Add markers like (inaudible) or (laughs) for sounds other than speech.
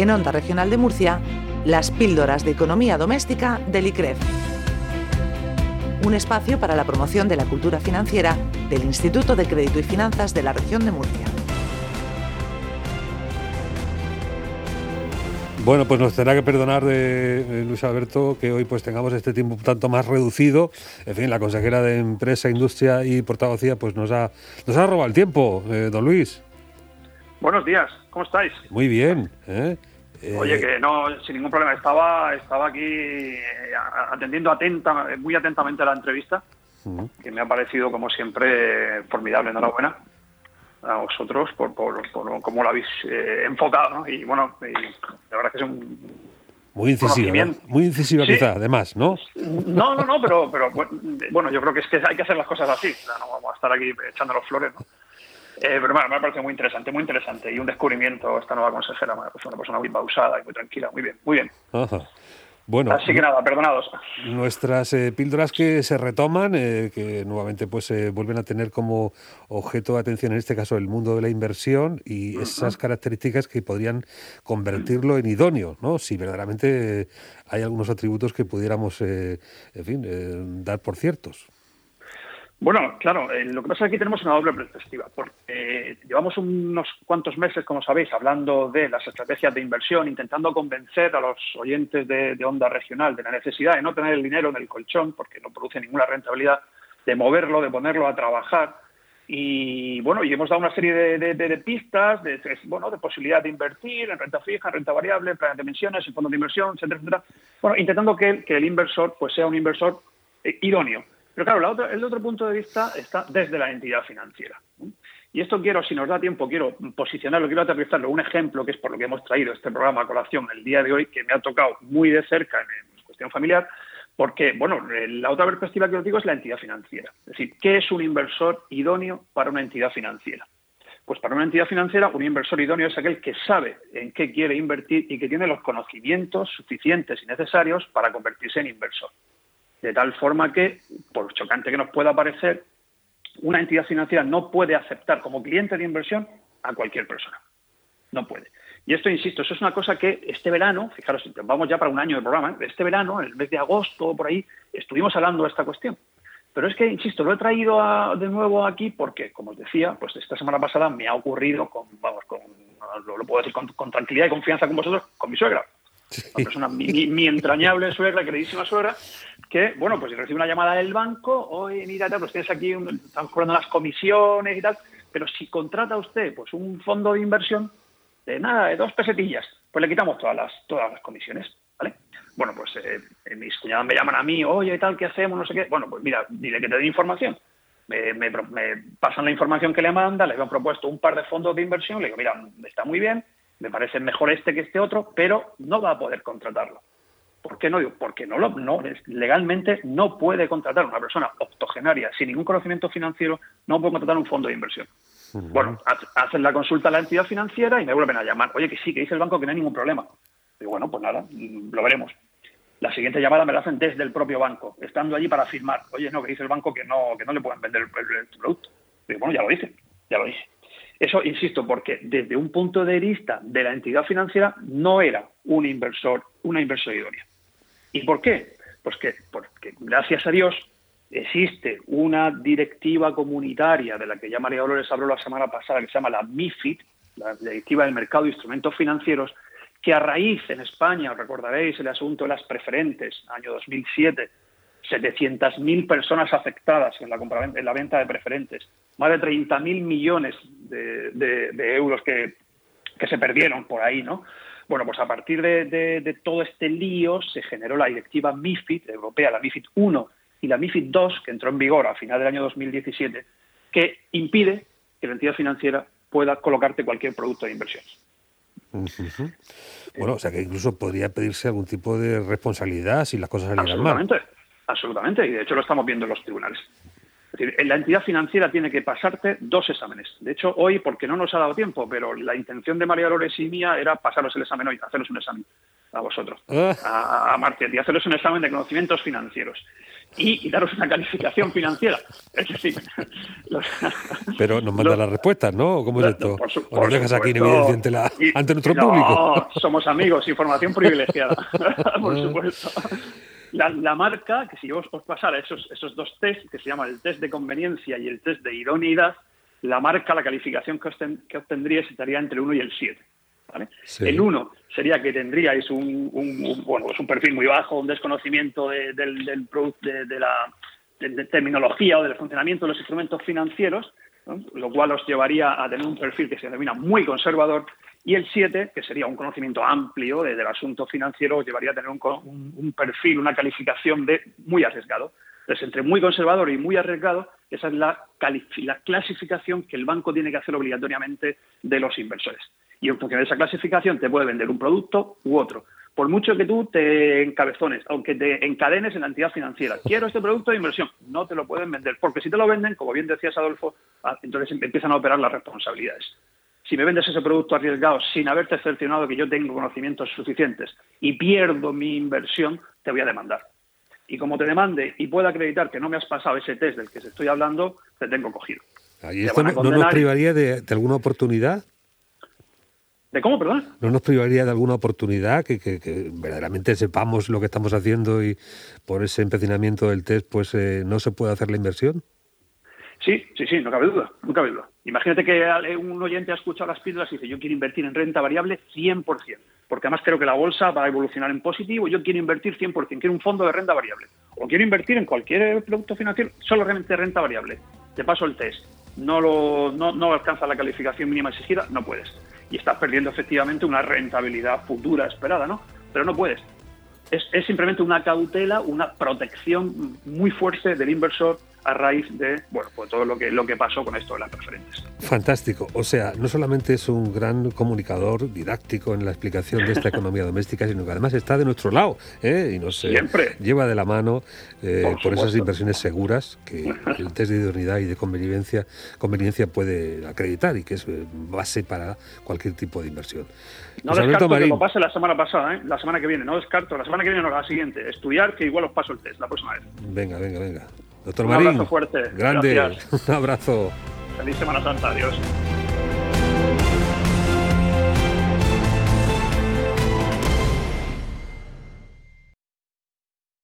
En Onda Regional de Murcia, las píldoras de economía doméstica del ICREF. Un espacio para la promoción de la cultura financiera del Instituto de Crédito y Finanzas de la región de Murcia. Bueno, pues nos tendrá que perdonar de, Luis Alberto que hoy pues tengamos este tiempo un tanto más reducido. En fin, la consejera de Empresa, Industria y Portavocía pues nos ha, nos ha robado el tiempo, eh, don Luis. Buenos días, ¿cómo estáis? Muy bien. ¿eh? Oye, eh, que no, sin ningún problema. Estaba, estaba aquí eh, atendiendo atenta, muy atentamente a la entrevista, que me ha parecido, como siempre, formidable. Enhorabuena a vosotros por, por, cómo lo habéis enfocado. ¿no? Y bueno, la verdad es que es un. Muy incisiva, muy incisiva quizá, además, ¿no? No, no, no, pero, pero bueno, yo creo que es que hay que hacer las cosas así. no vamos a estar aquí echando los flores, ¿no? Eh, pero bueno, me ha parecido muy interesante, muy interesante. Y un descubrimiento, esta nueva consejera, pues una persona muy pausada y muy tranquila. Muy bien, muy bien. Bueno, Así que nada, perdonados. Nuestras eh, píldoras que se retoman, eh, que nuevamente pues vuelven a tener como objeto de atención en este caso el mundo de la inversión y esas características que podrían convertirlo en idóneo, ¿no? Si verdaderamente hay algunos atributos que pudiéramos, en fin, dar por ciertos. Bueno, claro, eh, lo que pasa es que aquí tenemos una doble perspectiva, porque llevamos unos cuantos meses, como sabéis, hablando de las estrategias de inversión, intentando convencer a los oyentes de, onda regional de la necesidad de no tener el dinero en el colchón, porque no produce ninguna rentabilidad, de moverlo, de ponerlo a trabajar. Y bueno, y hemos dado una serie de, pistas, de, bueno, de posibilidad de invertir en renta fija, en renta variable, en planes de pensiones, en fondos de inversión, etcétera, etcétera. Bueno, intentando que, que el inversor pues sea un inversor eh, idóneo pero claro, el otro punto de vista está desde la entidad financiera. Y esto quiero, si nos da tiempo, quiero posicionarlo, quiero aterrizarlo. Un ejemplo que es por lo que hemos traído este programa a colación el día de hoy, que me ha tocado muy de cerca en, cuestión familiar, porque, bueno, la otra perspectiva que os digo es la entidad financiera. Es decir, ¿qué es un inversor idóneo para una entidad financiera? Pues para una entidad financiera, un inversor idóneo es aquel que sabe en qué quiere invertir y que tiene los conocimientos suficientes y necesarios para convertirse en inversor. De tal forma que, por chocante que nos pueda parecer, una entidad financiera no puede aceptar como cliente de inversión a cualquier persona. No puede. Y esto, insisto, eso es una cosa que este verano, fijaros, vamos ya para un año de programa, ¿eh? este verano, en el mes de agosto, por ahí, estuvimos hablando de esta cuestión. Pero es que, insisto, lo he traído de nuevo aquí porque, como os decía, pues esta semana pasada me ha ocurrido con, vamos, con, lo, puedo decir con tranquilidad y confianza con vosotros, con mi suegra. Una persona, mi, entrañable suegra, queridísima suegra, que, bueno, pues recibe una llamada del banco, oye, mira, pues tienes aquí, estamos cobrando las comisiones y tal, pero si contrata usted pues un fondo de inversión, de nada, de dos pesetillas, pues le quitamos todas las, todas las comisiones, ¿vale? Bueno, pues eh, mis cuñadas me llaman a mí, oye, tal, ¿qué hacemos? No sé qué. Bueno, pues mira, dile que te dé información. Me, me, pasan la información que le manda, le han propuesto un par de fondos de inversión, le digo, mira, está muy bien, me parece mejor este que este otro, pero no va a poder contratarlo. ¿Por qué no? Porque no, lo, no legalmente no puede contratar una persona octogenaria sin ningún conocimiento financiero, no puede contratar un fondo de inversión. Bueno, hacen la consulta a la entidad financiera y me vuelven a llamar. Oye, que sí, que dice el banco que no hay ningún problema. Digo, bueno, pues nada, lo veremos. La siguiente llamada me la hacen desde el propio banco, estando allí para firmar. Oye, no, que dice el banco que no, que no le pueden vender el, producto. Digo, bueno, ya lo dice, ya lo dice. Eso, insisto, porque desde un punto de vista de la entidad financiera no era un inversor, una idónea. ¿Y por qué? Pues que, porque gracias a Dios existe una directiva comunitaria de la que ya María Dolores habló la semana pasada, que se llama la MIFID, la Directiva del Mercado de Instrumentos Financieros, que a raíz en España, os recordaréis el asunto de las preferentes, año 2007, 700.000 personas afectadas en la, en la venta de preferentes, más de 30.000 millones de, euros que, se perdieron por ahí, ¿no? Bueno, pues a partir de, todo este lío se generó la directiva MIFID europea, la MIFID 1 y la MIFID 2, que entró en vigor a final del año 2017, que impide que la entidad financiera pueda colocarte cualquier producto de inversión. Bueno, o sea que incluso podría pedirse algún tipo de responsabilidad si las cosas salieran mal. Absolutamente, y de hecho lo estamos viendo en los tribunales. Es la entidad financiera tiene que pasarte dos exámenes. De hecho, hoy, porque no nos ha dado tiempo, pero la intención de María Dolores y mía era pasaros el examen hoy, haceros un examen a vosotros, ah. a, a y haceros un examen de conocimientos financieros. Y, daros una calificación financiera. Es decir, (laughs) pero nos manda las respuestas, ¿no? ¿Cómo es esto? ¿O nos dejas aquí en evidencia ante nuestro público? somos amigos, información privilegiada, (laughs) por ah. supuesto. La, marca, que si yo os, pasara esos, esos dos test, que se llama el test de conveniencia y el test de idoneidad, la marca, la calificación que, que obtendríais estaría entre el 1 y el 7. El 1 sería que tendríais un, bueno, pues un perfil muy bajo, un desconocimiento del, del de, la terminología o del funcionamiento de los instrumentos financieros, lo cual os llevaría a tener un perfil que se denomina muy conservador y el 7, que sería un conocimiento amplio del asunto financiero, os llevaría a tener un, perfil, una calificación de muy arriesgado. Entonces, entre muy conservador y muy arriesgado, esa es la, la clasificación que el banco tiene que hacer obligatoriamente de los inversores. Y en función de esa clasificación te puede vender un producto u otro. Por mucho que tú te encabezones, aunque te encadenes en la entidad financiera, (laughs) quiero este producto de inversión, no te lo pueden vender, porque si te lo venden, como bien decías Adolfo, ah, entonces empiezan a operar las responsabilidades si me vendes ese producto arriesgado sin haberte cercionado que yo tengo conocimientos suficientes y pierdo mi inversión, te voy a demandar. Y como te demande y pueda acreditar que no me has pasado ese test del que te estoy hablando, te tengo cogido. ¿Y esto no, nos privaría de, alguna oportunidad? ¿De cómo, perdón? ¿No nos privaría de alguna oportunidad que, verdaderamente sepamos lo que estamos haciendo y por ese empecinamiento del test pues eh, no se puede hacer la inversión? Sí, sí, sí, no cabe duda, no cabe duda. Imagínate que un oyente ha escuchado las píldoras y dice, yo quiero invertir en renta variable 100%, porque además creo que la bolsa va a evolucionar en positivo, yo quiero invertir 100%, quiero un fondo de renta variable, o quiero invertir en cualquier producto financiero, solo realmente renta variable. Te paso el test, no, lo, no, no alcanza la calificación mínima exigida, no puedes. Y estás perdiendo efectivamente una rentabilidad futura esperada, ¿no? Pero no puedes. Es, es simplemente una cautela, una protección muy fuerte del inversor a raíz de bueno pues todo lo que lo que pasó con esto de las preferentes. Fantástico. O sea, no solamente es un gran comunicador didáctico en la explicación de esta (laughs) economía doméstica, sino que además está de nuestro lado ¿eh? y nos eh, lleva de la mano eh, por, esas inversiones seguras que (laughs) el test de idoneidad y de conveniencia, conveniencia puede acreditar y que es base para cualquier tipo de inversión. No descarto que lo pase la semana pasada, la semana que viene, no descarto, la semana que viene no, la siguiente, estudiar que igual os paso el test la próxima vez. Venga, venga, venga. Doctor un Marín. abrazo fuerte. Grande. (laughs) Un abrazo. Feliz Semana Santa. Adiós.